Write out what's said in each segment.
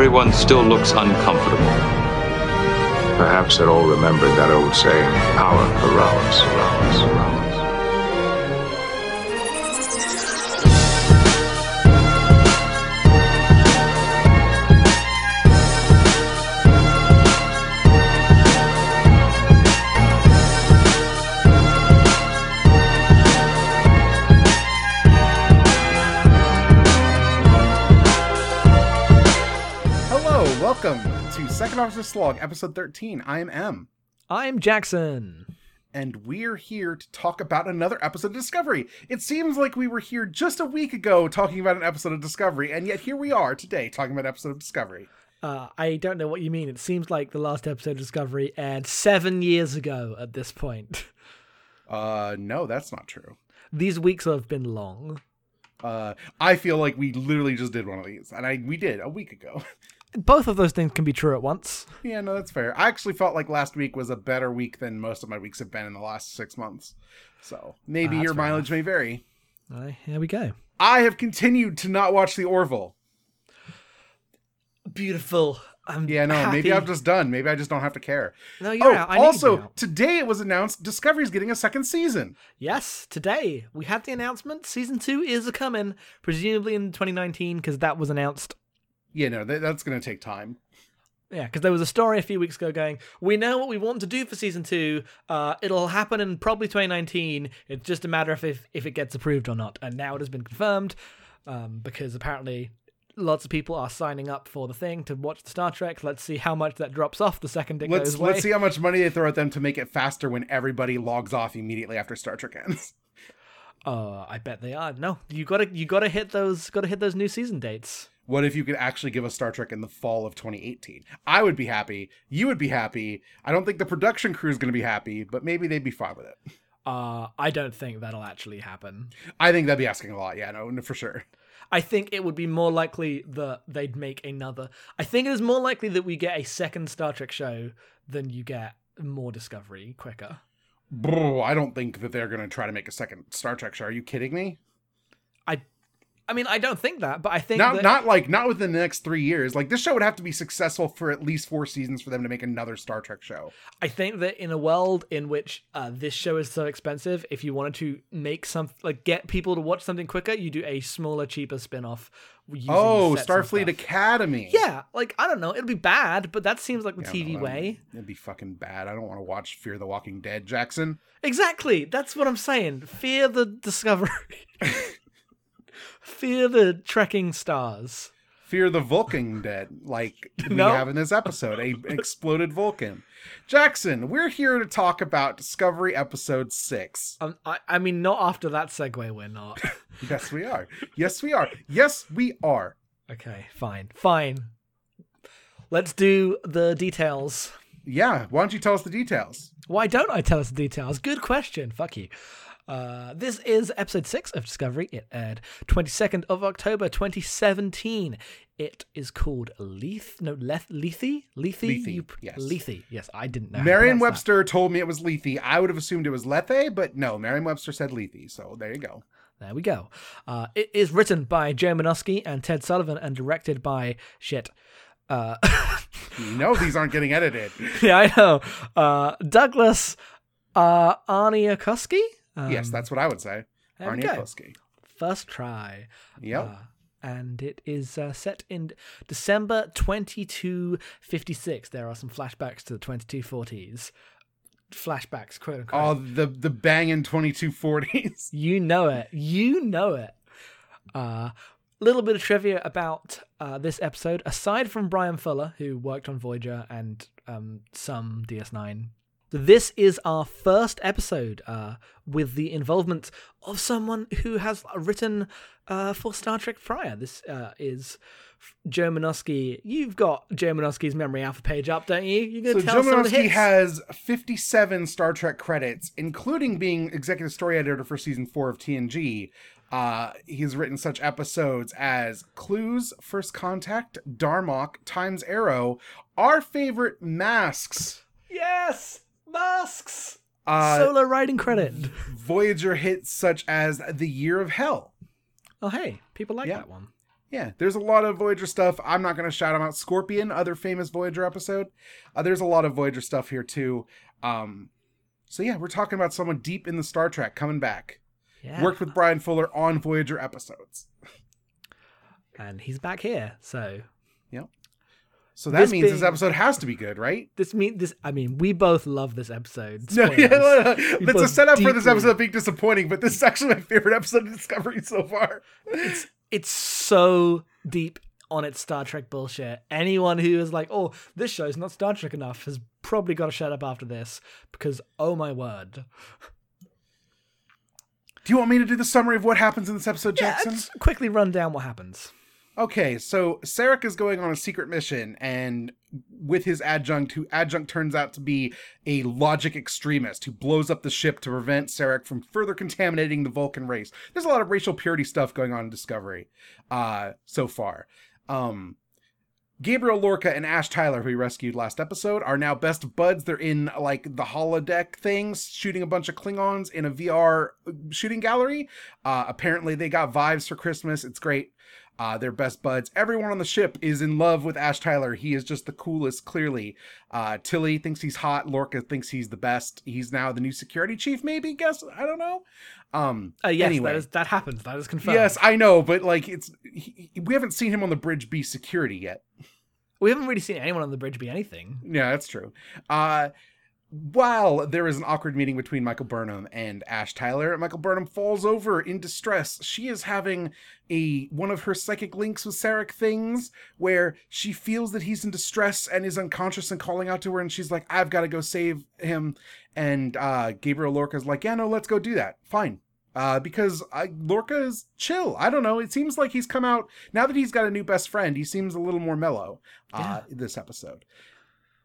everyone still looks uncomfortable. Perhaps they're all remembered that old saying, power corrupts. Hello, Second Officer Slog, episode 13. I am M, I'm Jackson. and we're here to talk about another episode of Discovery. It seems like we were here just a week ago talking about an episode of Discovery, and yet here we are today talking about an episode of Discovery. Uh, I don't know what you mean. It seems like the last episode of Discovery aired seven years ago at this point. Uh, no, that's not true. These weeks have been long. Uh, I feel like we literally just did one of these, and I we did a week ago. Both of those things can be true at once. yeah, no, that's fair. I actually felt like last week was a better week than most of my weeks have been in the last six months. So maybe Ah, your fair mileage may vary. Uh, here we go. I have continued to not watch the Orville. Beautiful. I'm Yeah, no, maybe. I'm just done. Maybe I just don't have to care. No, Oh, you're out. I need to also, today it was announced Discovery's getting a second season. Yes, today we had the announcement. Season two is a coming, presumably in 2019, because that was announced. Yeah, know, that, that's going to take time. Yeah, because there was a story a few weeks ago going, we know what we want to do for season two. Uh, it'll happen in probably 2019. It's just a matter of if, if it gets approved or not. And now it has been confirmed um, because apparently lots of people are signing up for the thing to watch the Star Trek. Let's see how much that drops off the second it Let's goes away. let's see how much money they throw at them to make it faster when everybody logs off immediately after Star Trek ends. Uh, I bet they are. No, you gotta you gotta hit those gotta hit those new season dates. What if you could actually give us Star Trek in the fall of 2018? I would be happy. You would be happy. I don't think the production crew is going to be happy, but maybe they'd be fine with it. Uh, I don't think that'll actually happen. I think that'd be asking a lot. Yeah, no, no, for sure. I think it would be more likely that they'd make another. I think it is more likely that we get a second Star Trek show than you get more Discovery quicker. Bro, I don't think that they're going to try to make a second Star Trek show. Are you kidding me? I, mean, I don't think that, but I think not that, not like not within the next three years. Like this show would have to be successful for at least four seasons for them to make another Star Trek show. I think that in a world in which uh, this show is so expensive, if you wanted to make some like get people to watch something quicker, you do a smaller, cheaper spin-off. using Oh, Starfleet. Academy. Yeah, like I don't know, it'll be bad, but that seems like the Yeah, TV way. It'd be fucking bad. I don't want to watch Fear the Walking Dead, Jackson. Exactly. That's what I'm saying. Fear the discovery. Fear the trekking stars. Fear the Vulcan Dead, like we have in this episode, a exploded Vulcan. Jackson, we're here to talk about Discovery Episode Six. Um, I, I mean, not after that segue, we're not. Yes, we are. Yes, we are. Yes, we are. okay, fine. Fine. Let's do the details. Yeah. Why don't you tell us the details? Why don't I tell us the details? Good question. Fuck you. Uh, this is episode six of Discovery. It aired 22nd of October 2017. It is called Leith. No, Leth, Lethe? Lethe? Lethe, You- yes. Lethe. Yes, I didn't know. Merriam pronounce that. Webster told me it was Lethe. I would have assumed it was Lethe, but no, Merriam Webster said Lethe. So there you go. There we go. Uh, it is written by Joe Menosky and Ted Sullivan and directed by shit. Uh, You know these aren't getting edited. yeah, I know. Uh, Douglas uh, Aarniokoski? Um, yes, that's what I would say. Arnie. First try. Yep. Uh, and it is uh, set in December 2256. There are some flashbacks to the 2240s. Flashbacks, quote unquote. Oh, the the banging twenty two forties. You know it. You know it. Uh, little bit of trivia about uh, this episode. Aside from Brian Fuller, who worked on Voyager and um, some DS9, this is our first episode uh, with the involvement of someone who has written uh, for Star Trek prior. This uh, is Joe. You've got Joe Memory Alpha page up, don't you? You're going to tell Joe us some of the hits. has fifty seven Star Trek credits, including being executive story editor for season four of TNG. Uh, he's written such episodes as Clues, First Contact, Darmok, Times Arrow, Our Favorite Masks, yes, masks. uh, Solo writing credit. Voyager hits such as The Year of Hell. Oh, hey, people like Yeah. that one. yeah, there's a lot of Voyager stuff. I'm not going to shout them out. Scorpion, other famous Voyager episode. Uh, there's a lot of Voyager stuff here too. Um, so yeah, we're talking about someone deep in the Star Trek coming back. Yeah. Worked with Brian Fuller on Voyager episodes. and he's back here. So So that This means this episode has to be good, right? this mean this. I mean, we both love this episode. No, yeah, Spoilers. no, no. We a setup for this deeply- episode being disappointing, but this is actually my favorite episode of Discovery so far. It's it's so deep on its Star Trek bullshit. Anyone who is like, "Oh, this show's not Star Trek enough," has probably got to shut up after this because, oh my word, Do you want me to do the summary of what happens in this episode, yeah. Jackson? Let's quickly run down what happens. Okay, so Sarek is going on a secret mission, and with his adjunct, who adjunct turns out to be a logic extremist who blows up the ship to prevent Sarek from further contaminating the Vulcan race. There's a lot of racial purity stuff going on in Discovery uh, so far. Um, Gabriel Lorca and Ash Tyler, who we rescued last episode, are now best buds. They're in like the holodeck things, shooting a bunch of Klingons in a VR shooting gallery. Uh, apparently, they got vibes for Christmas. It's great. Uh, they're best buds. Everyone on the ship is in love with Ash Tyler. He is just the coolest, clearly. Uh, Tilly thinks he's hot. Lorca thinks he's the best. He's now the new security chief, maybe? Guess? I don't know. Um, Uh, yes, anyway. that, is, that happens. That is confirmed. yes, I know, but like, it's he, we haven't seen him on the bridge be security yet. we haven't really seen anyone on the bridge be anything. Yeah, that's true. Uh, while there is an awkward meeting between Michael Burnham and Ash Tyler, Michael Burnham falls over in distress. She is having a one of her psychic links with Sarek things where she feels that he's in distress and is unconscious and calling out to her, and she's like, "I've got to go save him." And uh, Gabriel Lorca's like, "Yeah, no, let's go do that. Fine." Uh, because uh, Lorca is chill. I don't know. It seems like he's come out now that he's got a new best friend. He seems a little more mellow uh, this episode.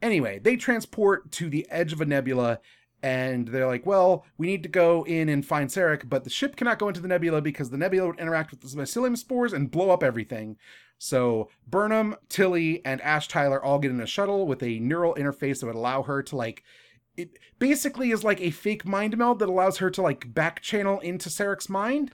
Anyway, they transport to the edge of a nebula and they're like, well, we need to go in and find Sarek, but the ship cannot go into the nebula because the nebula would interact with the mycelium spores and blow up everything. So Burnham, Tilly, and Ash Tyler all get in a shuttle with a neural interface that would allow her to like it basically is like a fake mind meld that allows her to like back channel into Sarek's mind.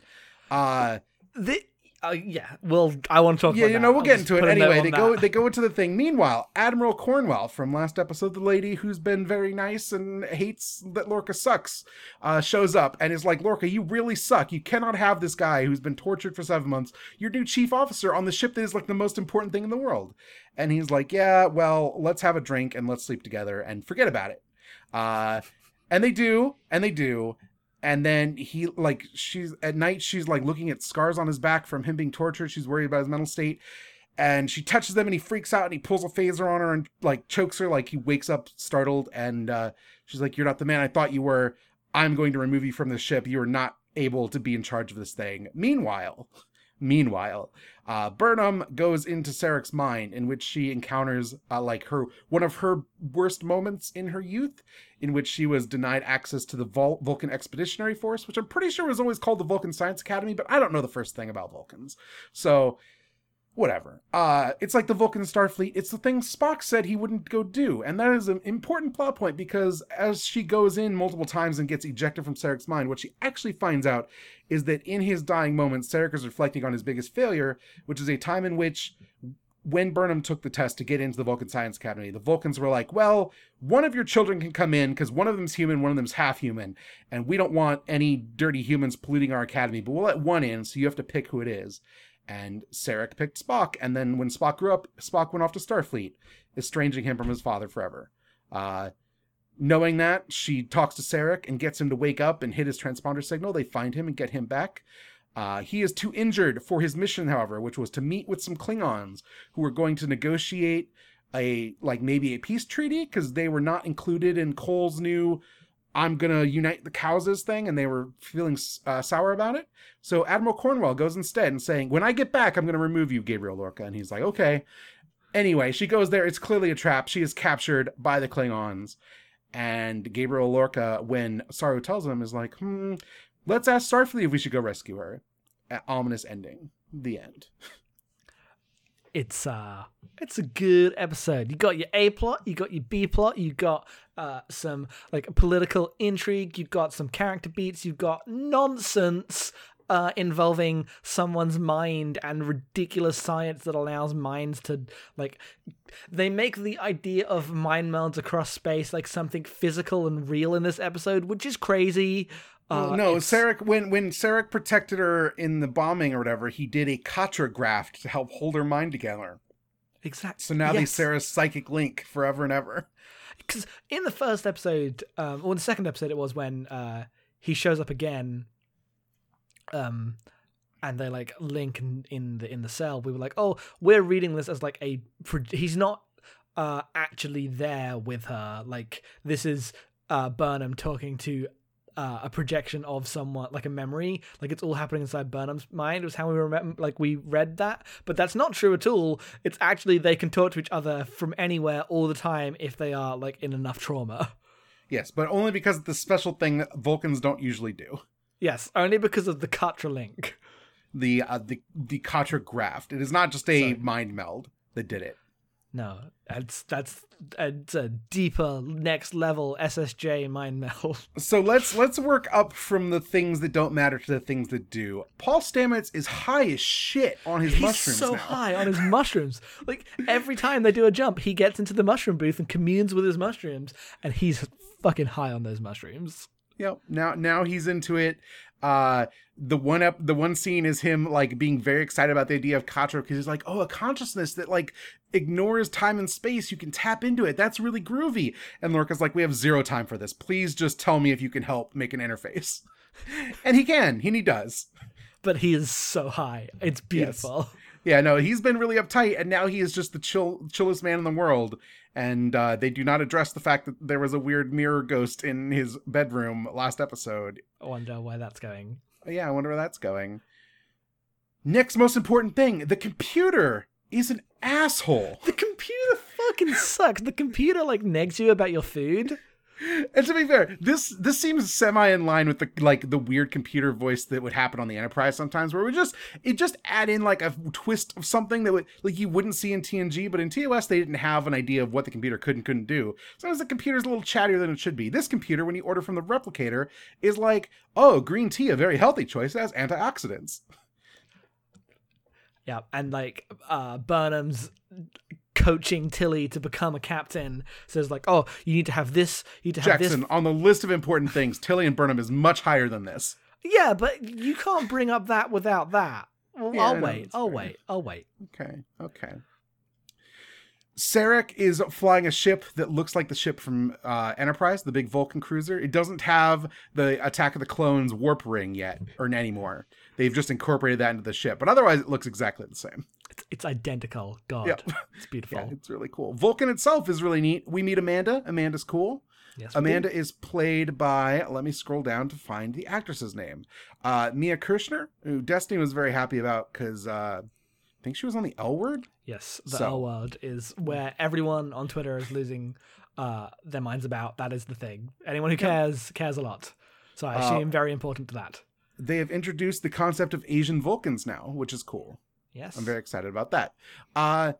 Uh The, uh, yeah, well, I want to talk yeah, you that. know, we'll I'll get into it put a note anyway. They go, that. they go into the thing. Meanwhile, Admiral Cornwell from last episode, the lady who's been very nice and hates that Lorca sucks, uh, shows up and is like, "Lorca, you really suck. You cannot have this guy who's been tortured for seven months, your new chief officer on the ship that is like the most important thing in the world." And he's like, "Yeah, well, let's have a drink and let's sleep together and forget about it." Uh, and they do, and they do, and then he like she's at night she's like looking at scars on his back from him being tortured. She's worried about his mental state. And she touches them and he freaks out and he pulls a phaser on her and like chokes her. Like he wakes up startled and uh she's like you're not the man i thought you were. I'm going to remove you from the ship. You are not able to be in charge of this thing. Meanwhile meanwhile uh burnham goes into sarek's mind in which she encounters uh, like her one of her worst moments in her youth in which she was denied access to the Vul- Vulcan Expeditionary Force, which I'm pretty sure was always called the Vulcan Science Academy, but I don't know the first thing about Vulcans. So, whatever. Uh, it's like the Vulcan Starfleet. It's the thing Spock said he wouldn't go do. And that is an important plot point because as she goes in multiple times and gets ejected from Sarek's mind, what she actually finds out is that in his dying moments, Sarek is reflecting on his biggest failure, which is a time in which when Burnham took the test to get into the Vulcan Science Academy, the Vulcans were like, well, one of your children can come in because one of them's human, one of them's half human, and we don't want any dirty humans polluting our academy, but we'll let one in, so you have to pick who it is. And Sarek picked Spock, and then when Spock grew up, Spock went off to Starfleet, estranging him from his father forever. Uh, knowing that, she talks to Sarek and gets him to wake up and hit his transponder signal. They find him and get him back. Uh, he is too injured for his mission, however, which was to meet with some Klingons who were going to negotiate a like maybe a peace treaty because they were not included in Kol's new "I'm gonna unite the Cowses" thing, and they were feeling uh, sour about it. So Admiral Cornwell goes instead and saying, "When I get back, I'm gonna remove you, Gabriel Lorca," and he's like, "Okay." Anyway, she goes there. It's clearly a trap. She is captured by the Klingons. And Gabriel Lorca, when Saru tells him, is like, hmm, let's ask Starfleet if we should go rescue her. A- ominous ending. The end. it's uh it's a good episode. You got your A plot, you got your B plot, you got uh some like political intrigue, You've got some character beats, you've got nonsense. uh, involving someone's mind and ridiculous science that allows minds to like. They make the idea of mind melds across space like something physical and real in this episode, which is crazy. Uh, no, it's- Sarek when when Sarek protected her in the bombing or whatever, he did a Katra graft to help hold her mind together. exactly. So now they yes. Sarah's psychic link forever and ever. because in the first episode, um, or the second episode, it was when uh, he shows up again, um, and they like link in, in the in the cell. We were like, oh, we're reading this as like a. He's not uh, actually there with her. Like this is uh, Burnham talking to. Uh, a projection of someone like a memory like it's all happening inside burnham's mind was how we remember like we read that but that's not true at all it's actually they can talk to each other from anywhere all the time if they are like in enough trauma Yes, but only because of the special thing that Vulcans don't usually do. yes only because of the Katra link The uh, the the Katra graft. It is not just a Sorry. mind meld that did it. No that's that's it's a deeper next level ssj mind meld So let's let's work up from the things that don't matter to the things that do. Paul Stamets is high as shit on his he's mushrooms so now. high on his mushrooms like every time they do a jump he gets into the mushroom booth and communes with his mushrooms and he's fucking high on those mushrooms Yep. Now now he's into it. Uh the one up the one scene is him like being very excited about the idea of Katra because he's like, oh, a consciousness that like ignores time and space. You can tap into it. That's really groovy. And Lorca's like, we have zero time for this. Please just tell me if you can help make an interface. and he can, and he does. but he is so high it's beautiful Yeah, no, he's been really uptight, and now he is just the chill, chillest man in the world. And uh, they do not address the fact that there was a weird mirror ghost in his bedroom last episode. i wonder where that's going Yeah, I wonder where that's going. Next most important thing the computer is an asshole. The computer fucking sucks. The computer like negs you about your food. And to be fair, this this seems semi in line with the like the weird computer voice that would happen on the Enterprise sometimes, where we just it just add in like a twist of something that would like you wouldn't see in TNG, but in TOS they didn't have an idea of what the computer could and couldn't do. Sometimes the computer's a little chattier than it should be. This computer, when you order from the replicator, is like, oh, green tea, a very healthy choice, it has antioxidants. Yeah, and like uh Burnham's coaching Tilly to become a captain says like, "Oh, you need to have this, you need to have Jackson, this." on the list of important things, Tilly and Burnham is much higher than this. Yeah, but you can't bring up that without that. Well, Yeah, I'll wait. I'll fair. wait. I'll wait. Okay, okay. Sarek is flying a ship that looks like the ship from uh, Enterprise, the big Vulcan cruiser. It doesn't have the Attack of the Clones warp ring yet, or anymore. They've just incorporated that into the ship, but otherwise it looks exactly the same. It's, it's identical. God, it's beautiful. Yeah, it's really cool. Vulcan itself is really neat. We meet Amanda. Amanda's cool. Yes, Amanda is played by, let me scroll down to find the actress's name. Uh, Mia Kirshner, who Destiny was very happy about because uh, I think she was on the L word. Yes, the So- L word is where everyone on Twitter is losing uh their minds about. That is the thing. Anyone who cares cares a lot. So I Uh, assume very important to that. They have introduced the concept of Asian Vulcans now, which is cool. Yes, I'm very excited about that. Uh,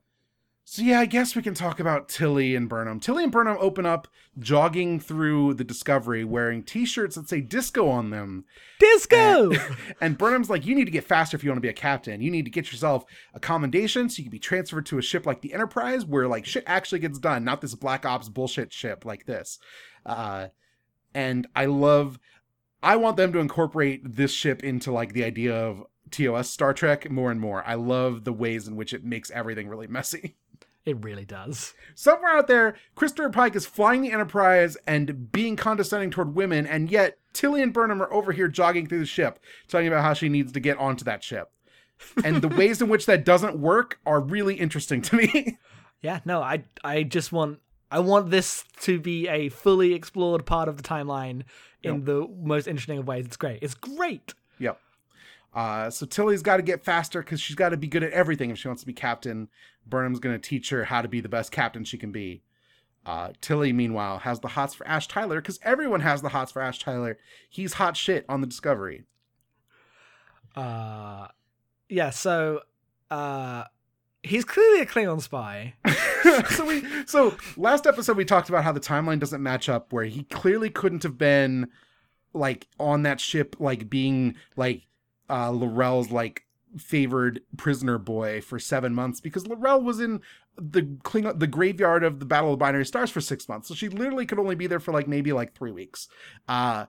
so yeah, I guess we can talk about Tilly and Burnham. Tilly and Burnham open up jogging through the Discovery wearing t-shirts that say disco on them. disco. And Burnham's like, you need to get faster if you want to be a captain. You need to get yourself a commendation so you can be transferred to a ship like the Enterprise where like shit actually gets done, not this Black Ops bullshit ship like this. Uh, and I love, I want them to incorporate this ship into like the idea of TOS Star Trek more and more. I love the ways in which it makes everything really messy. it really does. Somewhere out there, Christopher Pike is flying the Enterprise and being condescending toward women, and yet Tilly and Burnham are over here jogging through the ship, talking about how she needs to get onto that ship. And the ways in which that doesn't work are really interesting to me. Yeah, no, I I just want I want this to be a fully explored part of the timeline in Yep. the most interesting of ways. It's great. It's great. yep. Uh, so Tilly's got to get faster because she's got to be good at everything if she wants to be captain. Burnham's going to teach her how to be the best captain she can be. Uh, Tilly, meanwhile, has the hots for Ash Tyler because everyone has the hots for Ash Tyler. He's hot shit on the Discovery. Uh yeah, so uh he's clearly a Klingon spy. so we so last episode we talked about how the timeline doesn't match up where he clearly couldn't have been like on that ship like being like uh, L'Rell's like favored prisoner boy for seven months because L'Rell was in the Klingon, the graveyard of the Battle of Binary Stars for six months, so she literally could only be there for like maybe like three weeks. Uh,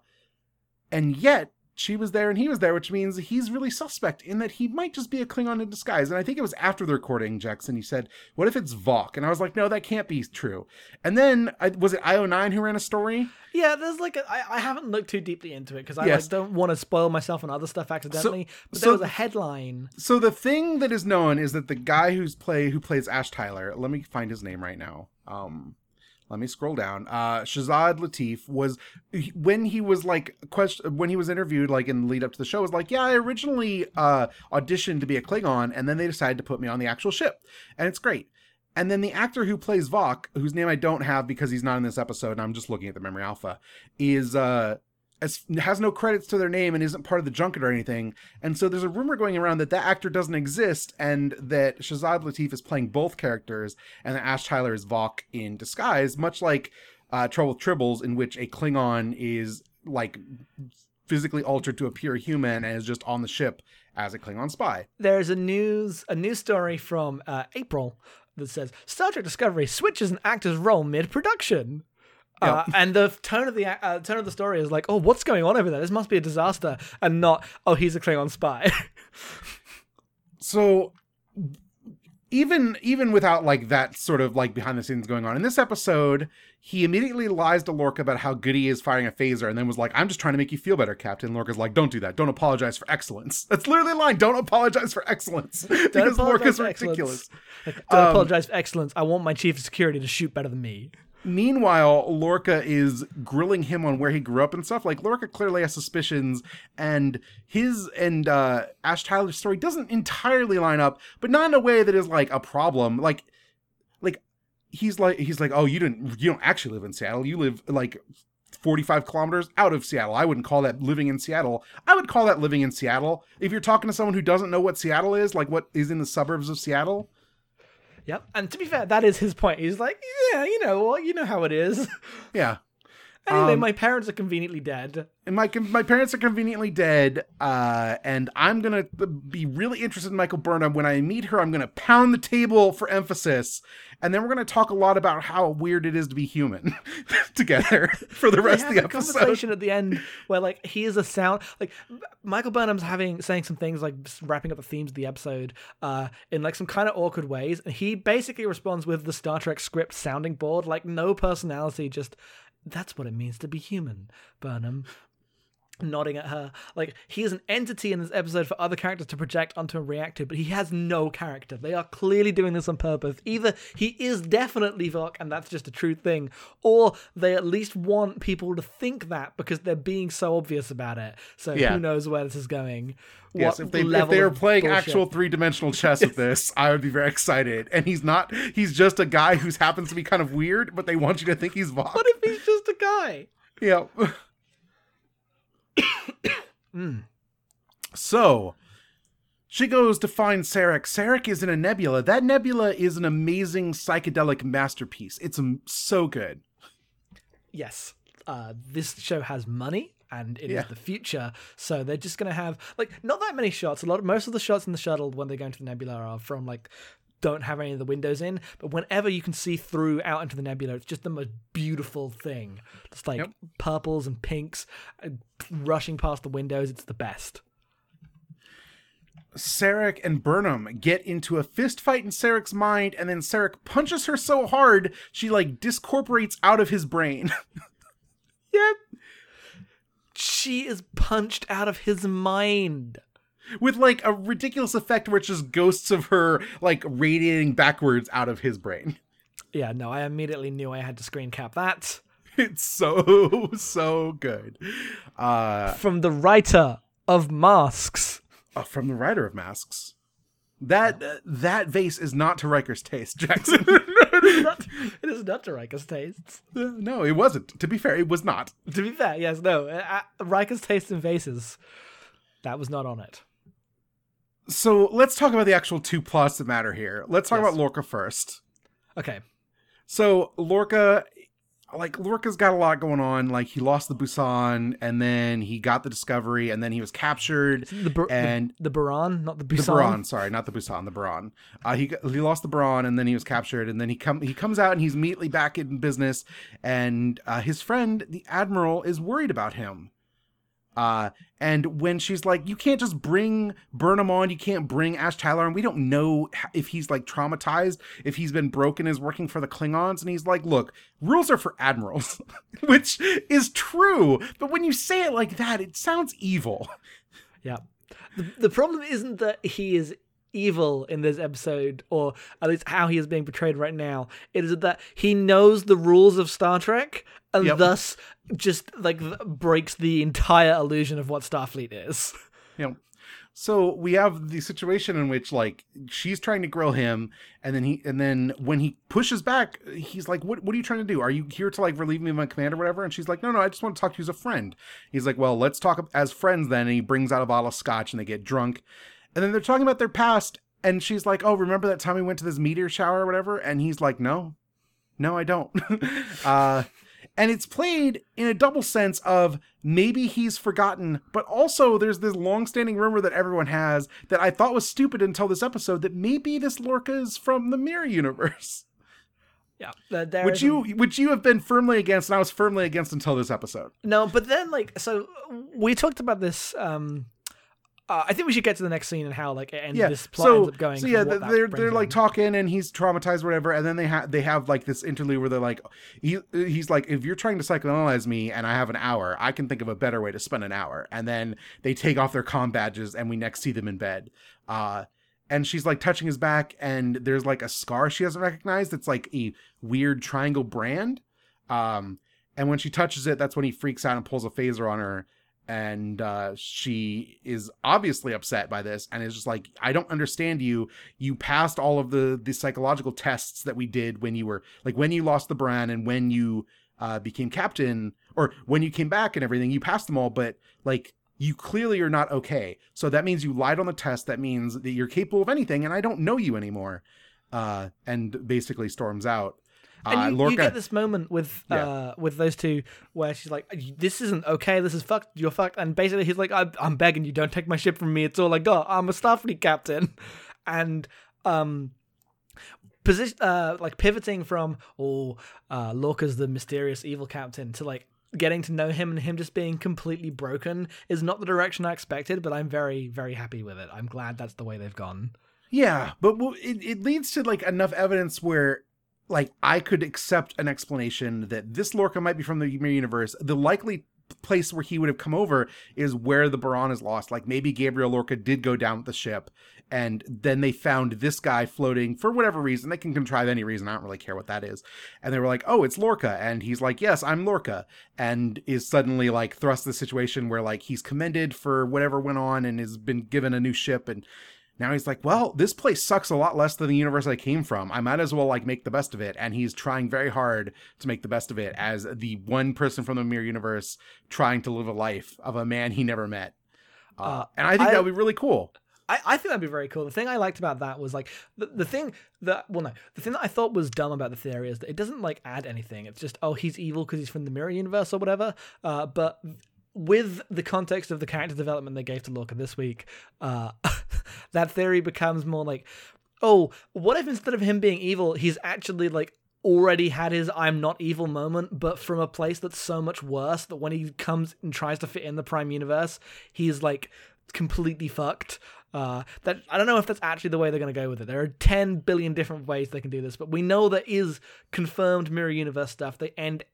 and yet she was there and he was there, which means he's really suspect in that he might just be a Klingon in disguise. And I think it was after the recording, Jackson, he said, What if it's Voq? And I was like, No, that can't be true. And then I, was it IO9 who ran a story? Yeah, there's like a, I, I haven't looked too deeply into it because I Yes. like, don't want to spoil myself on other stuff accidentally. but so- there was a headline. So the thing that is known is that the guy who's play who plays Ash Tyler, let me find his name right now. Um let me scroll down. Uh Shazad Latif was when he was like question when he was interviewed like in the lead up to the show was like, "Yeah, I originally uh auditioned to be a Klingon and then they decided to put me on the actual ship." And it's great. And then the actor who plays Voq, whose name I don't have because he's not in this episode and I'm just looking at the memory alpha, is uh as, has no credits to their name and isn't part of the junket or anything. And so there's a rumor going around that that actor doesn't exist and that Shazad Latif is playing both characters and that Ash Tyler is Voq in disguise, much like uh, Trouble with Tribbles, in which a Klingon is like physically altered to appear human and is just on the ship as a Klingon spy. There's a news a news story from uh, April that says Star Trek Discovery switches an actor's role mid Uh, and the tone of the uh, tone of the story is like, oh, what's going on over there? This must be a disaster, and not, oh, he's a Klingon spy. so even even without like that sort of like behind the scenes going on in this episode he immediately lies to lorca about how good he is firing a phaser and then was like i'm just trying to make you feel better captain lorca's like don't do that don't apologize for excellence that's literally line don't apologize for excellence Don't because lorca's ridiculous excellence. Don't apologize for excellence. I want my chief of security to shoot better than me. Meanwhile, Lorca is grilling him on where he grew up and stuff. Like Lorca clearly has suspicions, and his and uh, Ash Tyler's story doesn't entirely line up, but not in a way that is like a problem. Like, like he's like he's like, oh, you didn't you don't actually live in Seattle. You live like 45 kilometers out of Seattle. I wouldn't call that living in Seattle. I would call that living in Seattle. If you're talking to someone who doesn't know what Seattle is, like what is in the suburbs of Seattle, Yep. And to be fair, that is his point. He's like, yeah, you know what, you know how it is. yeah. Anyway, Um, my parents are conveniently dead. and my my parents are conveniently dead uh and i'm gonna be really interested in michael burnham when i meet her i'm gonna pound the table for emphasis and then we're gonna talk a lot about how weird it is to be human together for the rest of the episode conversation at the end where like he is a sound like Michael Burnham's having saying some things like wrapping up the themes of the episode uh in like some kind of awkward ways and he basically responds with the Star Trek script sounding board like no personality just that's what it means to be human Burnham nodding at her like he is an entity in this episode for other characters to project onto and react to but he has no character they are clearly doing this on purpose either he is definitely Voq and that's just a true thing or they at least want people to think that because they're being so obvious about it so Yeah. who knows where this is going Yes, What if they if they are playing bullshit. actual three dimensional chess with this, I would be very excited. And he's not; he's just a guy who happens to be kind of weird, but they want you to think he's Voq. what if he's just a guy Yeah. So she goes to find Sarek. Sarek is in a nebula. That nebula is an amazing psychedelic masterpiece. It's um, so good. yes uh this show has money and it is Yeah. the future so they're just gonna have like not that many shots a lot of most of the shots in the shuttle when they go into the nebula are from like don't have any of the windows in but whenever you can see through out into the nebula it's just the most beautiful thing just like Yep. purples and pinks rushing past the windows it's the best Sarek and Burnham get into a fist fight in Sarek's mind, and then Sarek punches her so hard she like discorporates out of his brain. yep she is punched out of his mind With like a ridiculous effect where it's just ghosts of her like radiating backwards out of his brain. yeah no i immediately knew i had to screen cap that It's so so good. Uh from the writer of masks uh, from the writer of Masks. That uh, that vase is not to Riker's taste, Jackson. not, it is not to Riker's tastes. no, it wasn't. To be fair, it was not. To be fair, yes, no. Uh, uh, Riker's taste in vases, that was not on it. So let's talk about the actual two plots that matter here. Let's talk Yes. about Lorca first. Okay. So Lorca, like Lorca's got a lot going on. Like he lost the Busan, and then he got the Discovery, and then he was captured. The, Bur- and the, the Buran, not the the Busan. Buran, sorry, not the Busan, the Buran. Uh, he he lost the Buran, and then he was captured, and then he come he comes out, and he's immediately back in business, and uh, his friend the Admiral is worried about him. Uh, and when she's like, you can't just bring Burnham on, you can't bring Ash Tyler and We don't know if he's like traumatized, if he's been broken, is working for the Klingons. And he's like, look, rules are for admirals, which is true. But when you say it like that, it sounds evil. Yeah. The, the problem isn't that he is evil in this episode, or at least how he is being portrayed right now. It is that he knows the rules of Star Trek and Yep. thus just like breaks the entire illusion of what Starfleet is. know so we have the situation in which like she's trying to grill him and then he and then when he pushes back he's like what what are you trying to do are you here to like relieve me of my command or whatever and she's like no no i just want to talk to you as a friend he's like well let's talk as friends then and he brings out a bottle of scotch and they get drunk and then they're talking about their past and she's like oh remember that time we went to this meteor shower or whatever and he's like no no i don't uh and it's played in a double sense of maybe he's forgotten, but also there's this long-standing rumor that everyone has that I thought was stupid until this episode that maybe this Lorca is from the Mirror Universe, Yeah. Which you which you have been firmly against, and I was firmly against until this episode. No, but then like so we talked about this um uh, I think we should get to the next scene and how like and Yeah, this plot so ends up going. so yeah, what th- that they're they're like talking, and he's traumatized, whatever, and then they have they have like this interlude where they're like, he he's like, if you're trying to psychoanalyze me and I have an hour, I can think of a better way to spend an hour, and then they take off their com badges, and we next see them in bed, uh. And she's like touching his back, and there's like a scar she doesn't recognize. That's like a weird triangle brand. Um, and when she touches it, that's when he freaks out and pulls a phaser on her and uh, she is obviously upset by this and is just like i don't understand you. You passed all of the the psychological tests that we did when you were like when you lost the brand and when you uh, became captain or when you came back and everything you passed them all but like you clearly are not okay. So that means you lied on the test. That means that you're capable of anything and i don't know you anymore. Uh, and basically storms out And uh, you, Lorca, you get this moment with Yeah. uh with those two where she's like, "This isn't okay. This is fucked. You're fucked." And basically, he's like, "I'm, I'm begging you, don't take my ship from me. It's all I got. I'm a Starfleet captain." And um, position uh like pivoting from oh uh Lorca's the mysterious evil captain to like getting to know him and him just being completely broken is not the direction I expected, but I'm very very happy with it. I'm glad that's the way they've gone. Yeah, but it, it leads to like enough evidence where like I could accept an explanation that this Lorca might be from the Mirror universe. The likely place where he would have come over is where the Buran is lost. Like maybe Gabriel Lorca did go down with the ship and then they found this guy floating for whatever reason. They can contrive any reason. I don't really care what that is. And they were like, "Oh, it's Lorca." And he's like, "Yes, I'm Lorca." And is suddenly like thrust the situation where like he's commended for whatever went on and has been given a new ship and now he's like, well, this place sucks a lot less than the universe I came from. I might as well like make the best of it. And he's trying very hard to make the best of it as the one person from the mirror universe trying to live a life of a man he never met. Uh, Uh, and I think that would be really cool. I, I think that'd be very cool. The thing I liked about that was like the, the thing that well no the thing that I thought was dumb about the theory is that it doesn't like add anything. It's just oh he's evil because he's from the mirror universe or whatever. Uh, but with the context of the character development they gave to Lorca this week, uh, that theory becomes more like oh what if instead of him being evil he's actually like already had his I'm not evil moment, but from a place that's so much worse that when he comes and tries to fit in the Prime Universe, he's like completely fucked. Uh, that I don't know if that's actually the way they're going to go with it. There are 10 billion different ways they can do this, but we know there is confirmed Mirror Universe stuff. They end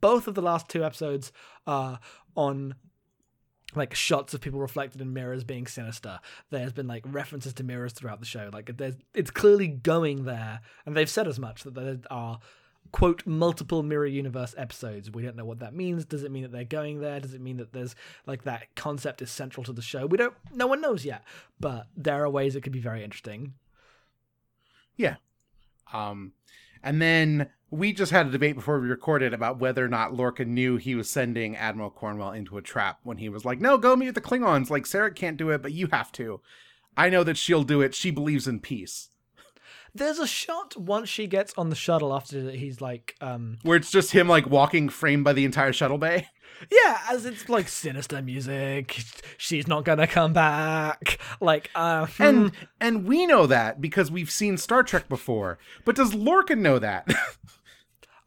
both of the last two episodes uh, on like shots of people reflected in mirrors being sinister. There's been like references to mirrors throughout the show. Like there's it's clearly going there, and they've said as much that there are quote multiple mirror universe episodes. We don't know what that means. Does it mean that they're going there? Does it mean that there's like that concept is central to the show? We don't. No one knows yet, but there are ways it could be very interesting. Yeah um, and then we just had a debate before we recorded about whether or not Lorca knew he was sending Admiral Cornwell into a trap when he was like, "No, go meet the Klingons. Like Sarah can't do it, but you have to. I know that she'll do it. She believes in peace." There's a shot once she gets on the shuttle after he's like, um, Where it's just him like walking framed by the entire shuttle bay. yeah, as it's like sinister music. She's not gonna come back. Like, uh, hmm. And and we know that because we've seen Star Trek before. But does Lorca know that?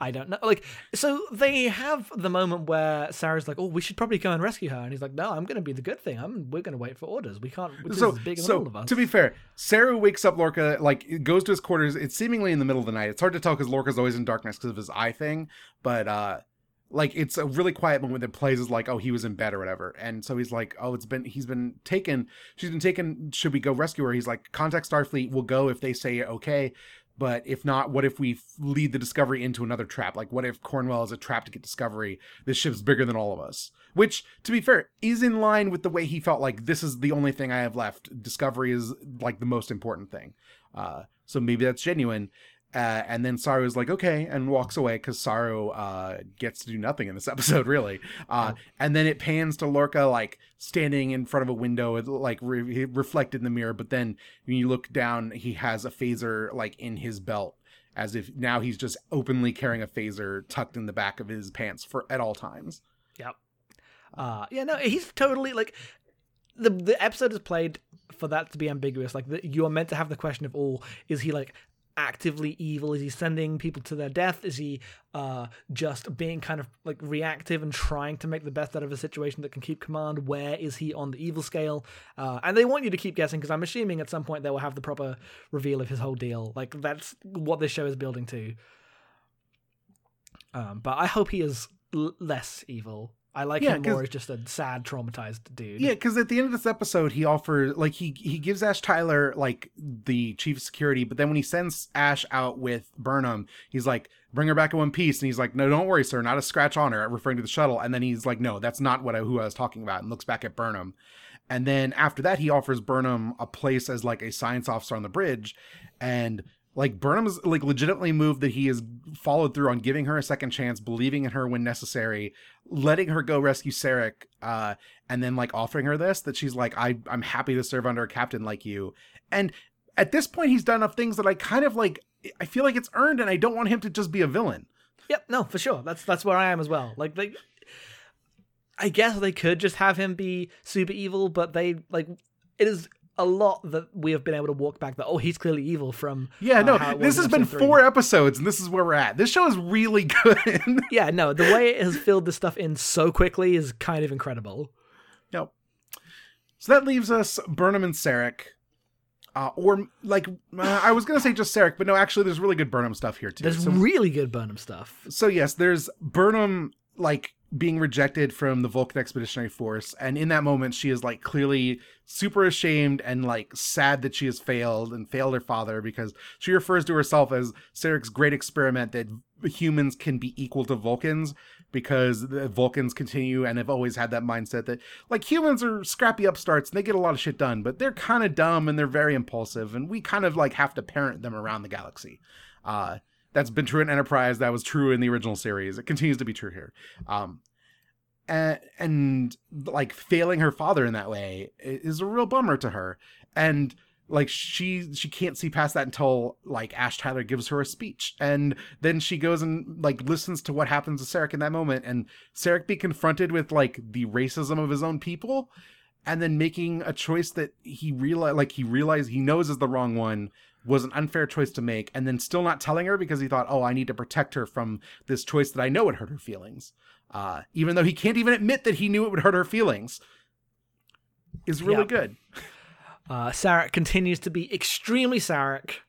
I don't know. Like, so they have the moment where Saru's like, "Oh, we should probably go and rescue her," and he's like, "No, I'm going to be the good thing. I'm. We're going to wait for orders. We can't. This so is bigger than so all of us." to be fair, Saru wakes up Lorca like goes to his quarters. It's seemingly in the middle of the night. It's hard to tell because Lorca's always in darkness because of his eye thing. But uh like it's a really quiet moment that plays as like oh he was in bed or whatever and so he's like oh it's been he's been taken she's been taken should we go rescue her he's like contact starfleet we'll go if they say okay but if not what if we lead the discovery into another trap? Like what if cornwell is a trap to get discovery? This ship's bigger than all of us. Which to be fair is in line with the way he felt like this is the only thing i have left. Discovery is like the most important thing. Uh so maybe that's genuine uh, and then Saru is like, okay, and walks away because Saru uh, gets to do nothing in this episode, really. Uh, and then it pans to Lorca, like standing in front of a window, like re- reflected in the mirror. But then when you look down, he has a phaser like in his belt, as if now he's just openly carrying a phaser tucked in the back of his pants for at all times. Yep. Uh, yeah, no, he's totally like the the episode is played for that to be ambiguous. Like the, you are meant to have the question of, oh, is he like actively evil? Is he sending people to their death? Is he uh, just being kind of like reactive and trying to make the best out of a situation that can keep command? Where is he on the evil scale? Uh, and they want you to keep guessing because I'm assuming at some point they will have the proper reveal of his whole deal. Like that's what this show is building to. Um, but I hope he is l- less evil. I like Yeah, him more as just a sad, traumatized dude. Yeah, because at the end of this episode, he offers like he he gives Ash Tyler like the chief of security, but then when he sends Ash out with Burnham, he's like, "Bring her back in one piece," and he's like, "No, don't worry, sir, not a scratch on her," referring to the shuttle. And then he's like, "No, that's not what I, who I was talking about," and looks back at Burnham. And then after that, he offers Burnham a place as like a science officer on the bridge, and like Burnham's like legitimately moved that he has followed through on giving her a second chance, believing in her when necessary, letting her go rescue Sarek, uh, and then like offering her this that she's like, I I'm happy to serve under a captain like you. And at this point, he's done enough things that I kind of like. I feel like it's earned, and I don't want him to just be a villain. Yep, no, for sure. That's that's where I am as well. Like they I guess they could just have him be super evil, but they like it is a lot that we have been able to walk back that oh he's clearly evil from Yeah, uh, no, this has been three. four episodes, and this is where we're at. This show is really good. Yeah, no, the way it has filled this stuff in so quickly is kind of incredible. Yep. So that leaves us Burnham and Sarek. Uh, or like uh, I was gonna say just Sarek, but no, actually, there's really good Burnham stuff here too. There's So, really good Burnham stuff. so yes, there's Burnham like being rejected from the Vulcan Expeditionary Force, and in that moment, she is like clearly super ashamed and like sad that she has failed and failed her father because she refers to herself as Sarek's great experiment that humans can be equal to Vulcans because the Vulcans continue and have always had that mindset that like humans are scrappy upstarts and they get a lot of shit done, but they're kind of dumb and they're very impulsive and we kind of like have to parent them around the galaxy. Uh, that's been true in Enterprise. That was true in the original series. It continues to be true here. Um, and, and like failing her father in that way is a real bummer to her. And like she she can't see past that until like Ash Tyler gives her a speech, and then she goes and like listens to what happens to Sarek in that moment, and Sarek be confronted with like the racism of his own people, and then making a choice that he realize like he realized he knows is the wrong one was an unfair choice to make and then still not telling her because he thought oh i need to protect her from this choice that i know would hurt her feelings uh, even though he can't even admit that he knew it would hurt her feelings is really Yep. good Uh, Sarek continues to be extremely Sarek.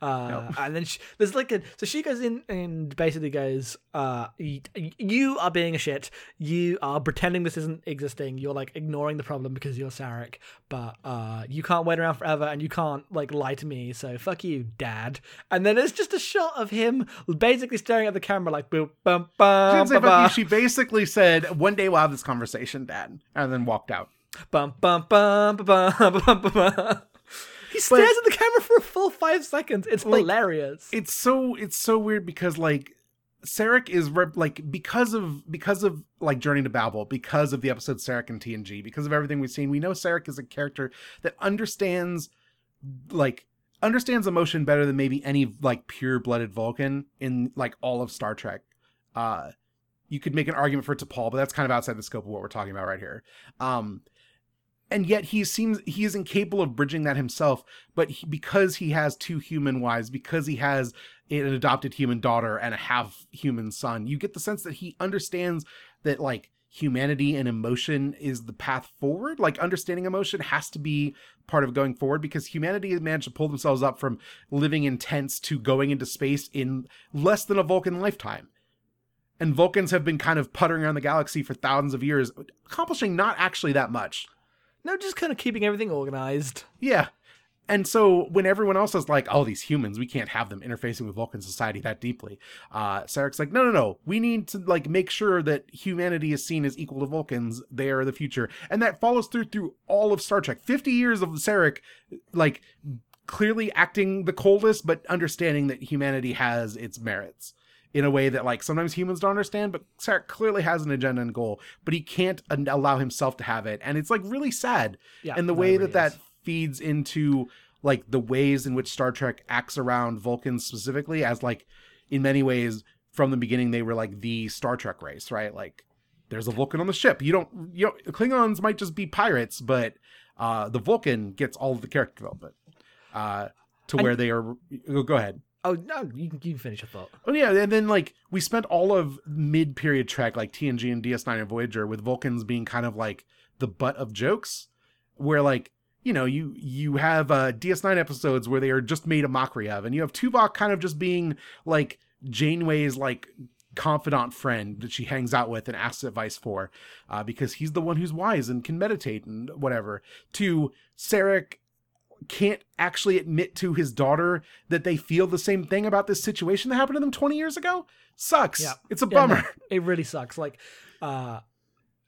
Uh, and then she, there's like a so she goes in and basically goes, uh, "You are being a shit. You are pretending this isn't existing. You're like ignoring the problem because you're Sarek. But uh, you can't wait around forever, and you can't like lie to me. So fuck you, Dad." And then it's just a shot of him basically staring at the camera like, "Boop, bum, She bum, didn't ba, fuck you, she basically said one day we'll have this conversation dad and then walked out bum, bum, bum, ba, bum, ba, bum, ba, bum." He stares at the camera for a full five seconds. It's Like, hilarious. it's so it's so weird because like Sarek is rep- like because of because of like Journey to Babel, because of the episode Sarek and TNG, because of everything we've seen, we know Sarek is a character that understands like understands emotion better than maybe any like pure-blooded Vulcan in like all of Star Trek. Uh you could make an argument for T'Pol, but that's kind of outside the scope of what we're talking about right here. Um and yet he seems he is incapable of bridging that himself but he, because he has two human wives because he has an adopted human daughter and a half human son you get the sense that he understands that like humanity and emotion is the path forward. Like understanding emotion has to be part of going forward because humanity has managed to pull themselves up from living in tents to going into space in less than a vulcan lifetime. And vulcans have been kind of puttering around the galaxy for thousands of years accomplishing not actually that much No, just kind of keeping everything organized. yeah. And so when everyone else is like, oh, these humans, we can't have them interfacing with Vulcan society that deeply. Uh, Sarek's like, no, no, no. We need to like make sure that humanity is seen as equal to Vulcans. They are the future. And that follows through through all of Star Trek. 50 years of Sarek like clearly acting the coldest, but understanding that humanity has its merits in a way that like sometimes humans don't understand, but Sarek clearly has an agenda and goal, but he can't an- allow himself to have it. And it's like really sad Yeah, and the way that really that is. feeds into like the ways in which Star Trek acts around Vulcans specifically as like in many ways from the beginning they were like the Star Trek race, right? Like there's a Vulcan on the ship. You don't you know Klingons might just be pirates, but uh the Vulcan gets all of the character development. Uh to where they are go ahead. Oh no, you can, you can finish your thought. Oh yeah, and then like we spent all of mid-period Trek, like TNG and DS9 and Voyager, with Vulcans being kind of like the butt of jokes, where like you know you you have uh, DS9 episodes where they are just made a mockery of, and you have Tuvok kind of just being like Janeway's like confidant friend that she hangs out with and asks advice for, uh, because he's the one who's wise and can meditate and whatever. To Sarek can't actually admit to his daughter that they feel the same thing about this situation that happened to them 20 years ago sucks Yeah. it's a Yeah, no, bummer it really sucks. Like, uh,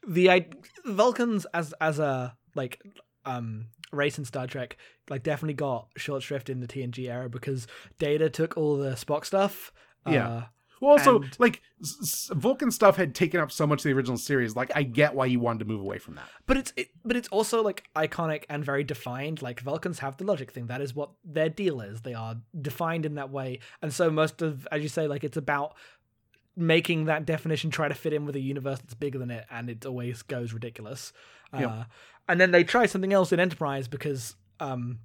the I- Vulcans as as a like um race in Star Trek like definitely got short shrift in the TNG era because Data took all the Spock stuff. Yeah. Well also And- like s- vulcan stuff had taken up so much of the original series like i get why you wanted to move away from that but it's it, but it's also like iconic and very defined. Like Vulcans have the logic thing. That is what their deal is. They are defined in that way, and so most of, as you say, like it's about making that definition try to fit in with a universe that's bigger than it, and it always goes ridiculous. Yep. Uh, and then they try something else in Enterprise because um,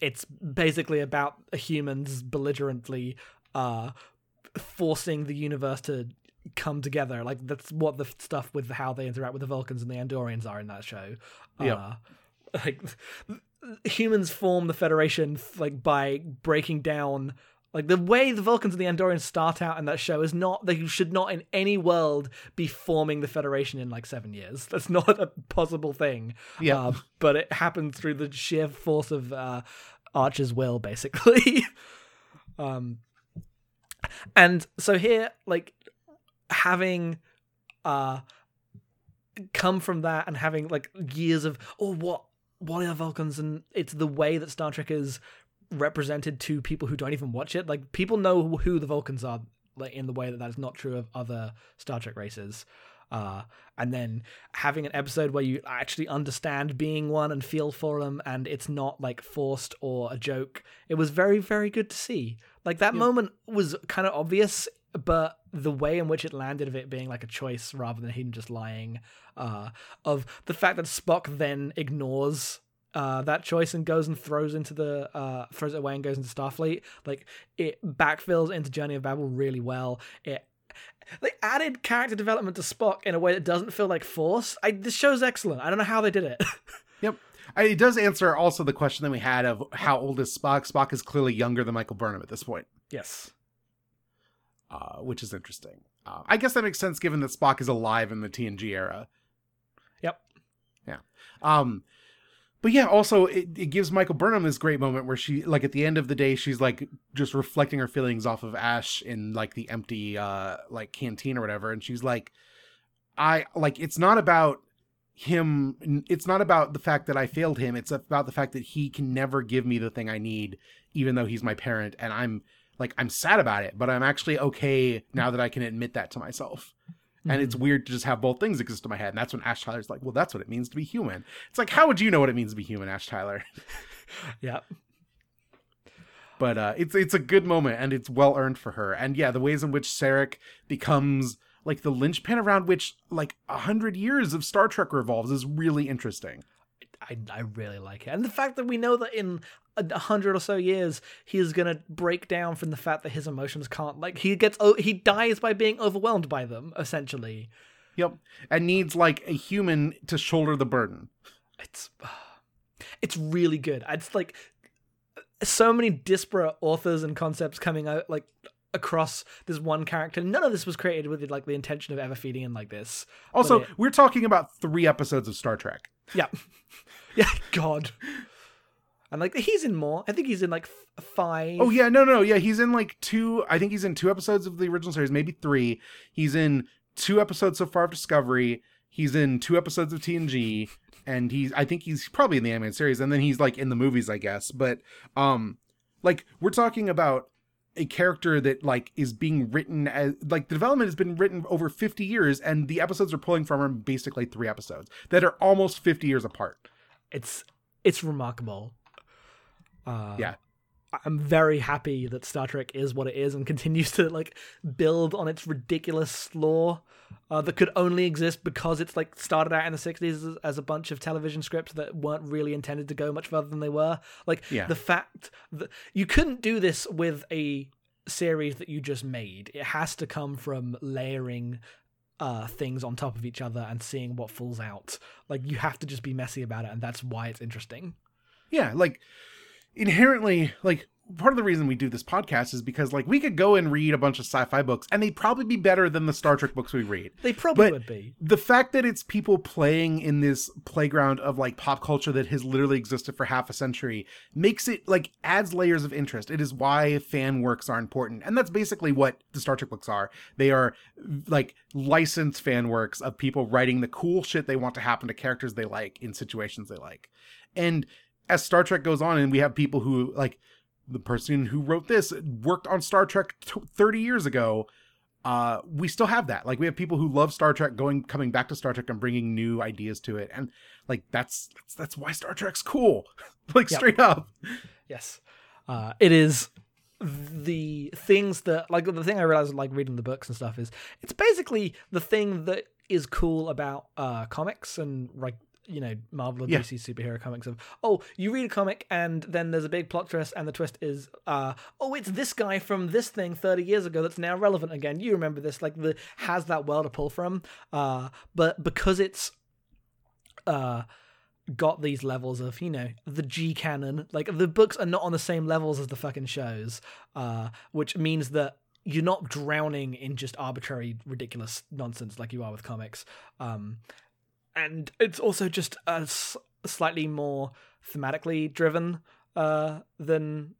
it's basically about humans belligerently uh, forcing the universe to come together. Like that's what the stuff with how they interact with the Vulcans and the Andorians are in that show. Yep. Uh, like humans form the Federation like by breaking down. Like the way the Vulcans and the Andorians start out in that show is not they should not in any world be forming the Federation in like seven years. That's not a possible thing. Yeah. Uh, but it happens through the sheer force of uh, Archer's will, basically. um, and so here, like having uh come from that and having like years of oh what what are Vulcans and it's the way that Star Trek is represented to people who don't even watch it. Like people know who the Vulcans are, like in the way that that is not true of other Star Trek races. Uh, and then having an episode where you actually understand being one and feel for them, and it's not like forced or a joke. It was very, very good to see. Like that moment was kind of obvious, but the way in which it landed of it being like a choice rather than him just lying, uh, of the fact that Spock then ignores uh, that choice and goes and throws into the uh, throws it away and goes into Starfleet. Like it backfills into Journey of Babel really well. It they added character development to Spock in a way that doesn't feel like force. I this show's excellent. I don't know how they did it. yep I, it does answer also the question that we had of how old is spock spock is clearly younger than michael burnham at this point yes. uh, which is interesting uh, i guess that makes sense given that spock is alive in the tng era Yep. yeah um but yeah also it, it gives michael burnham this great moment where she like at the end of the day she's like just reflecting her feelings off of ash in like the empty uh like canteen or whatever. And she's like i like it's not about him it's not about the fact that i failed him. It's about the fact that he can never give me the thing i need even though he's my parent and i'm like i'm sad about it but i'm actually okay now that i can admit that to myself and it's weird to just have both things exist in my head and that's when ash tyler's like well that's what it means to be human it's like how would you know what it means to be human ash tyler Yeah. but uh, it's it's a good moment and it's well earned for her. And yeah, the ways in which Sarek becomes like the linchpin around which like a hundred years of Star Trek revolves is really interesting. I, I really like it. And the fact that we know that in a hundred or so years, he is gonna break down from the fact that his emotions can't like he gets oh he dies by being overwhelmed by them, essentially. Yep, and needs like a human to shoulder the burden. It's it's really good. It's like so many disparate authors and concepts coming out like across this one character. None of this was created with like the intention of ever feeding in like this. Also, it- we're talking about three episodes of Star Trek. Yeah. yeah, God. And like he's in more. I think he's in like f- five. Oh yeah, no, no, yeah, he's in like two. I think he's in two episodes of the original series, maybe three. He's in two episodes so far of Discovery. He's in two episodes of TNG, and he's. I think he's probably in the animated series, and then he's like in the movies, I guess. But um, like we're talking about a character that like is being written as like the development has been written over 50 years and the episodes are pulling from him basically three episodes that are almost 50 years apart It's it's remarkable. Uh, Yeah. I'm very happy that Star Trek is what it is and continues to like build on its ridiculous lore uh, that could only exist because it's like started out in the 60s as, as a bunch of television scripts that weren't really intended to go much further than they were. Like Yeah. the fact that you couldn't do this with a series that you just made. It has to come from layering uh things on top of each other and seeing what falls out. Like you have to just be messy about it and that's why it's interesting. yeah like inherently like part of the reason we do this podcast is because like we could go and read a bunch of sci-fi books and they'd probably be better than the star trek books we read. They probably But- would be. the fact that it's people playing in this playground of like pop culture that has literally existed for half a century makes it like adds layers of interest. It is why fan works are important. And that's basically what the star trek books are. They are like licensed fan works of people writing the cool shit they want to happen to characters they like in situations they like. And as Star Trek goes on, and we have people who like the person who wrote this worked on Star Trek t- 30 years ago. Uh, we still have that. Like we have people who love Star Trek going coming back to Star Trek and bringing new ideas to it, and like that's that's, that's why Star Trek's cool. like Yep. straight up. Yes. Uh, it is the things that like the thing I realized like reading the books and stuff is it's basically the thing that is cool about uh comics and like you know Marvel or Yeah. DC superhero comics of oh you read a comic and then there's a big plot twist and the twist is uh oh it's this guy from this thing 30 years ago that's now relevant again you remember this like the has that well to pull from uh but because it's uh got these levels of you know the G canon. Like the books are not on the same levels as the fucking shows, uh, which means that you're not drowning in just arbitrary, ridiculous nonsense like you are with comics. Um, and it's also just a s- slightly more thematically driven uh, than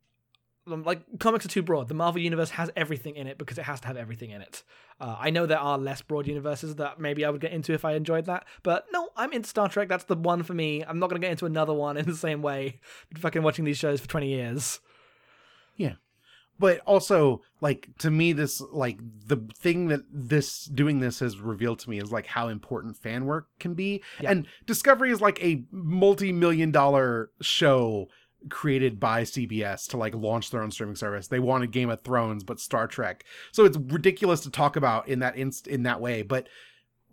um, like comics are too broad. The Marvel universe has everything in it because it has to have everything in it. Uh, I know there are less broad universes that maybe I would get into if I enjoyed that, but no, I'm into Star Trek. That's the one for me. I'm not gonna get into another one in the same way. Fucking watching these shows for 20 years. But also like to me this like the thing that this doing this has revealed to me is like how important fan work can be. Yeah. and discovery is like a multi-million dollar show created by cbs to like launch their own streaming service. They wanted game of thrones but star trek. So it's ridiculous to talk about in that inst- in that way. But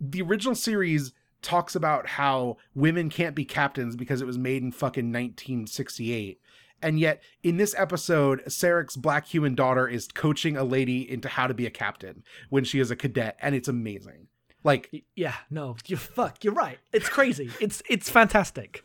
the original series talks about how women can't be captains because it was made in fucking 1968 and yet, in this episode, Sarek's black human daughter is coaching a lady into how to be a captain when she is a cadet, and it's amazing. Like, Yeah, no, you fuck. You're right. It's crazy. it's it's fantastic.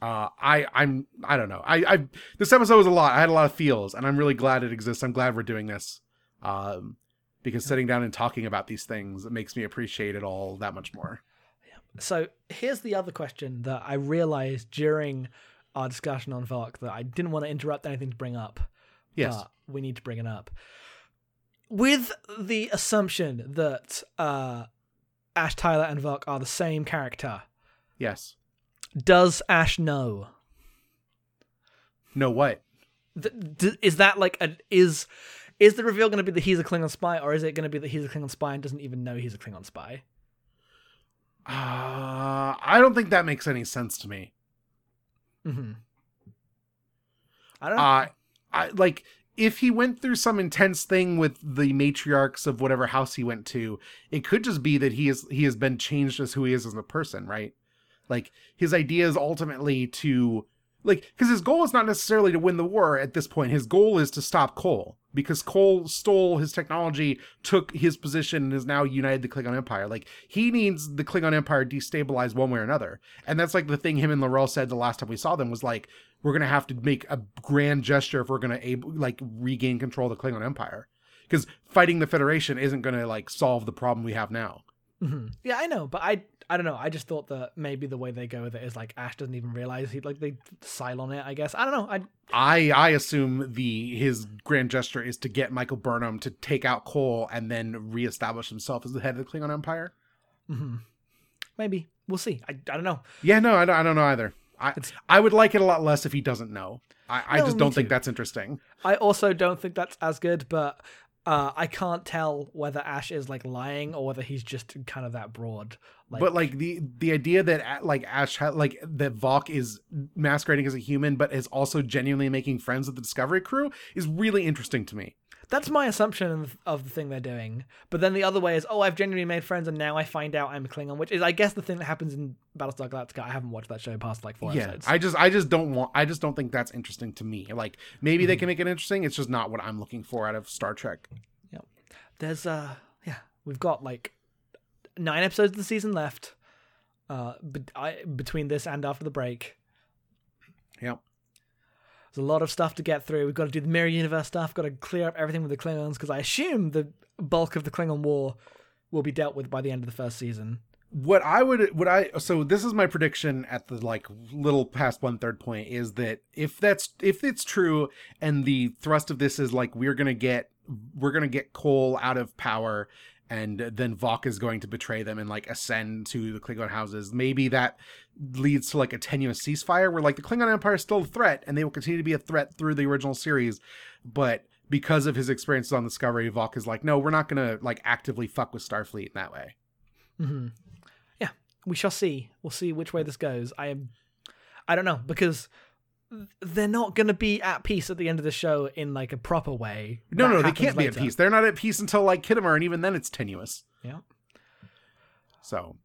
uh, I, I'm, I don't know. I, I, this episode was a lot. I had a lot of feels, and I'm really glad it exists. I'm glad we're doing this, um, because sitting down and talking about these things it makes me appreciate it all that much more. So here's the other question that I realized during our discussion on Voq that I didn't want to interrupt anything to bring up. Yes. but we need to bring it up. With the assumption that uh, Ash Tyler and Voq are the same character, Yes. does Ash know? No. What? Is that like a is is the reveal going to be that he's a Klingon spy, or is it going to be that he's a Klingon spy and doesn't even know he's a Klingon spy? Uh, I don't think that makes any sense to me. Hmm I don't know. Uh, I like if he went through some intense thing with the matriarchs of whatever house he went to, it could just be that he is he has been changed as who he is as a person, right? Like his idea is ultimately to like because his goal is not necessarily to win the war at this point. His goal is to stop Kol because Kol stole his technology, took his position, and has now united the Klingon Empire. Like he needs the Klingon Empire destabilized one way or another, and that's like the thing him and L'Rell said the last time we saw them was like we're gonna have to make a grand gesture if we're gonna able like regain control of the Klingon Empire because fighting the Federation isn't gonna like solve the problem we have now. Mhm. Yeah, I know, but I I don't know. I just thought that maybe the way they go with it is like Ash doesn't even realize he like they on it. I guess I don't know. I I I assume the his grand gesture is to get Michael Burnham to take out Kol and then reestablish himself as the head of the Klingon Empire. mhm. maybe we'll see. I, I don't know. Yeah, no, I don't, I don't know either. I It's- I would like it a lot less if he doesn't know. I, I No, just don't think that's interesting. I also don't think that's as good, but uh, I can't tell whether Ash is like lying or whether he's just kind of that broad. Like, but like the the idea that uh, like Ash ha- like that Voq is masquerading as a human but is also genuinely making friends with the Discovery crew is really interesting to me. that's my assumption of, of the thing they're doing. But then the other way is, oh, I've genuinely made friends, and now I find out I'm Klingon, which is, I guess, the thing that happens in Battlestar Galactica. I haven't watched that show past like four yeah, episodes. I just I just don't want I just don't think that's interesting to me. Like maybe Mm-hmm. they can make it interesting. It's just not what I'm looking for out of Star Trek. Yeah, there's uh, yeah, we've got like nine episodes of the season left. Uh, but I, between this and after the break, Yep. There's a lot of stuff to get through. We've got to do the mirror universe stuff. Got to clear up everything with the Klingons because I assume the bulk of the Klingon War will be dealt with by the end of the first season. what I would what I so this is my prediction at the like little past one third point is that if that's if it's true and the thrust of this is like we're gonna get we're gonna get Kol out of power and then Voq is going to betray them and like ascend to the Klingon houses. Maybe that leads to like a tenuous ceasefire where like the Klingon Empire is still a threat and they will continue to be a threat through the original series, but because of his experiences on Discovery, Voq is like, no, we're not gonna like actively fuck with Starfleet in that way. hmm Yeah, we shall see. We'll see which way this goes. I am, I don't know because they're not going to be at peace at the end of the show in like a proper way. No, That no, they can't be at peace. They're not at peace until like Khitomer, and even then it's tenuous. Yeah. So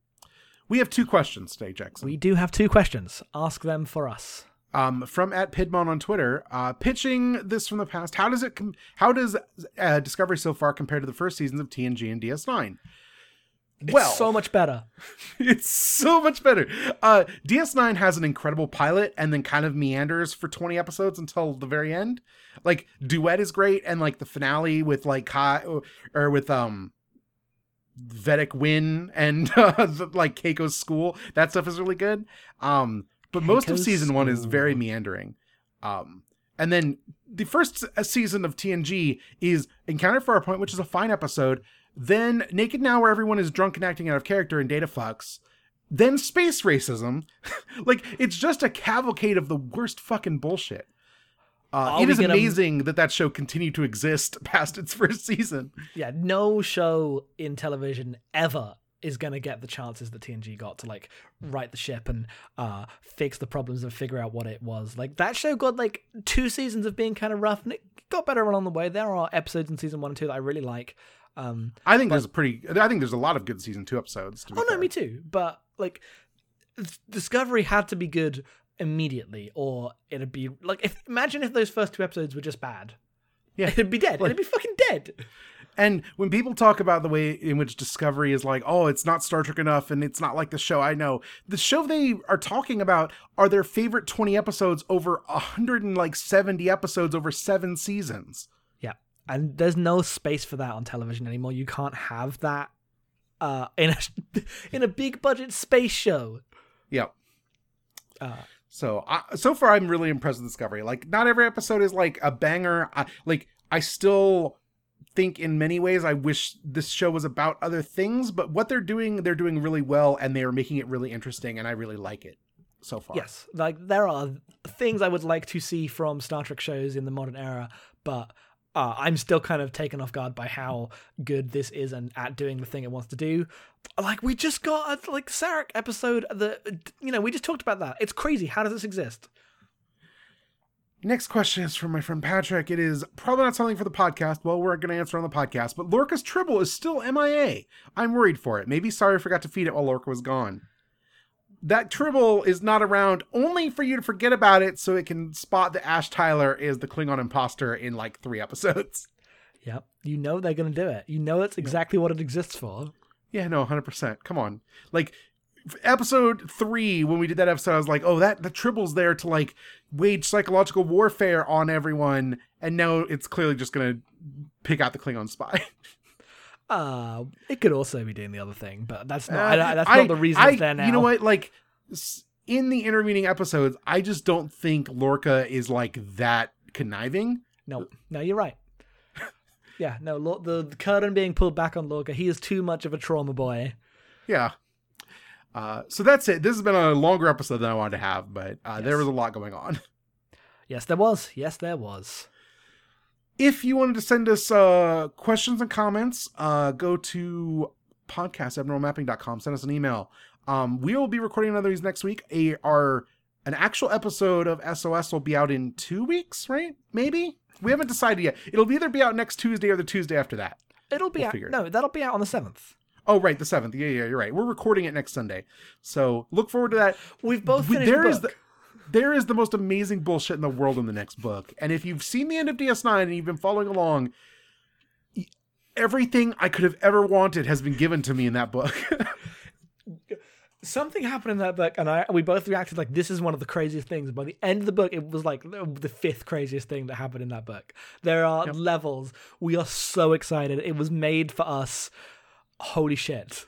we have two questions today, Jackson. We do have two questions. Ask them for us. um, from at Pidmon on Twitter, uh, pitching this from the past. How does it? Com- how does uh, Discovery so far compare to the first seasons of TNG and DS9? It's so much better. it's so much better. Uh, DS9 has an incredible pilot and then kind of meanders for 20 episodes until the very end. Like Duet is great and like the finale with like Kai or, with um Vedek Winn and uh, the, like Keiko's school. That stuff is really good. Um but most of Keiko's season 1 is very meandering. Um and then the first season of TNG is Encounter at Farpoint, which is a fine episode. Then Naked Now, where everyone is drunk and acting out of character and data fucks. Then space racism. like, it's just a cavalcade of the worst fucking bullshit. Uh, it gonna- amazing that that show continued to exist past its first season. Yeah, no show in television ever is going to get the chances that TNG got to like right the ship and uh fix the problems and figure out what it was. Like that show got like two seasons of being kind of rough and it got better along the way. There are episodes in season 1 and 2 that I really like. Um I think there's a pretty. I think there's a lot of good season two episodes. To be Oh no, fair. me too. But like, Discovery had to be good immediately, or it'd be like if imagine if those first two episodes were just bad. Yeah. it'd be dead. Like- it'd be fucking dead. And when people talk about the way in which Discovery is like, oh, it's not Star Trek enough and it's not like the show I know, the show they are talking about are their favorite 20 episodes over 170 episodes over seven seasons. And there's no space for that on television anymore. You can't have that uh, in a in a big budget space show. Yep. Uh, So, I, so far, I'm really impressed with Discovery. Like, not every episode is like a banger. I, like, I still think in many ways I wish this show was about other things, but what they're doing, they're doing really well, and they are making it really interesting, and I really like it so far. yes, like there are things I would like to see from Star Trek shows in the modern era, but uh, I'm still kind of taken off guard by how good this is and at doing the thing it wants to do. Like we just got a like Sarek episode. that you know we just talked about that. It's crazy. How does this exist? Next question is from my friend Patrick. It is probably not something for the podcast. Well, we're going to answer on the podcast, but Lorca's Tribble is still MIA. I'm worried for it. Maybe Sorry I forgot to feed it while Lorca was gone. That Tribble is not around only for you to forget about it so it can spot that Ash Tyler is the Klingon imposter in like three episodes. Yep. You know they're going to do it. You know it's exactly what it exists for. Yeah, no, 100%. Come on. Like, episode three, when we did that episode, I was like, oh, that the Tribble's there to like wage psychological warfare on everyone. And now it's clearly just going to pick out the Klingon spy. Uh, it could also be doing the other thing, but that's not. Uh, I, that's I- not the reason I- it's there now. You know what? Like, in the intervening episodes, I just don't think Lorca is like that conniving. No, no, you're right. yeah, no, Lor- the, the curtain being pulled back on Lorca. He is too much of a trauma boy. Yeah. Uh, so that's it. This has been a longer episode than I wanted to have, but uh, there was a lot going on. Yes, there was. Yes, there was. If you wanted to send us uh, questions and comments, uh, go to podcast.abnormalmapping.com. Send us an email. Um, we will be recording another of these next week. A, our an actual episode of SOS will be out in two weeks, right? Maybe we haven't decided yet. It'll either be out next Tuesday or the Tuesday after that. It'll be We'll out. it No, that'll be out on the seventh. Oh, right, the seventh. Yeah, yeah, you're right. We're recording it next Sunday, so look forward to that. We've both We- finished there the is book. There is the most amazing bullshit in the world in the next book. And if you've seen the end of DS9 and you've been following along, everything I could have ever wanted has been given to me in that book. Something happened in that book, and I we both reacted like this is one of the craziest things. By the end of the book, it was like the fifth craziest thing that happened in that book. There are Yep. levels. We are so excited. It was made for us. Holy shit.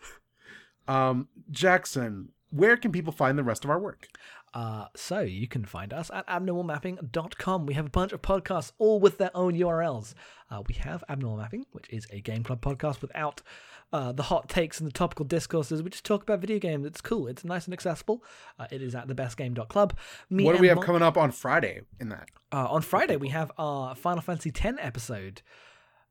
um, Jackson, where can people find the rest of our work? Uh, so you can find us at abnormalmapping.com. We have a bunch of podcasts, all with their own URLs. Uh, we have Abnormal Mapping, which is a game club podcast without uh, the hot takes and the topical discourses. We just talk about video games. It's cool. It's nice and accessible. Uh, it is at thebestgame.club. Me What do we have coming up on Friday in that? uh, on Friday, we have our Final Fantasy X episode.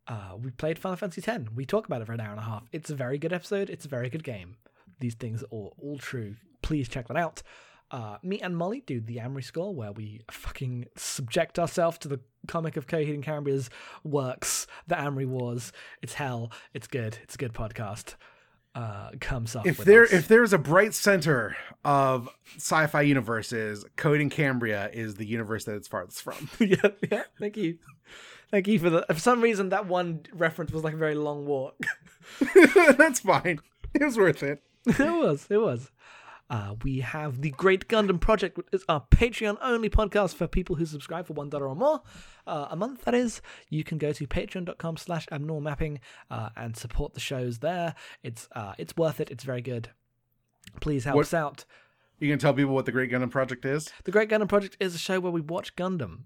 Uh, we played Final Fantasy X. We talk about it for an hour and a half. It's a very good episode. It's a very good game. These things are all, all true. Please check that out. Uh, me and Molly do the Amory score, where we fucking subject ourselves to the comic of Coheed and Cambria's works, the Amory Wars. It's hell. It's good. It's a good podcast. Uh, comes up If with there us. if there's a bright center of sci-fi universes, Coheed and Cambria is the universe that it's farthest from. yeah, yeah. Thank you, thank you for the. For some reason, that one reference was like a very long walk. That's fine. It was worth it. it was. It was. Uh, we have the Great Gundam Project, which is our Patreon only podcast for people who subscribe for one dollar or more uh, a month. That is, you can go to patreon.com slash abnormapping uh, and support the shows there. It's uh, it's worth it. It's very good. Please help What- us out. You can tell people what the Great Gundam Project is. The Great Gundam Project is a show where we watch Gundam.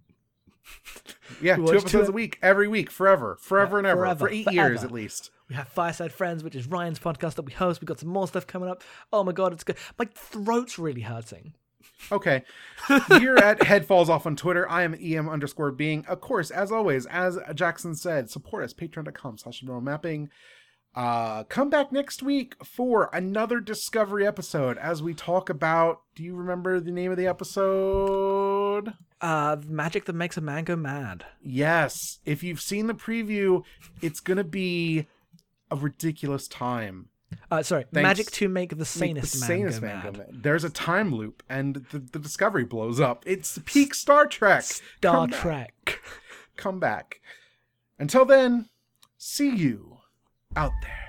Yeah, two episodes two- a week, every week, forever, forever Yeah, and ever, forever, for eight years at least. We have Fireside Friends, which is Ryan's podcast that we host. We've got some more stuff coming up. Oh my god, it's good. My throat's really hurting. Okay. Here at Head Falls Off on Twitter, I am em underscore being. Of course, as always, as Jackson said, support us, patreon.com slash mapping. Uh, come back next week for another Discovery episode as we talk about. Do you remember the name of the episode? Uh, magic that makes a man go mad. Yes. If you've seen the preview, it's going to be a ridiculous time. Uh, sorry, Thanks. magic to make the Make sanest, the man, sanest go man mad. go mad. There's a time loop, and the, the Discovery blows up. It's peak Star Trek. Star Come back. Trek. Come back. Until then, see you out there.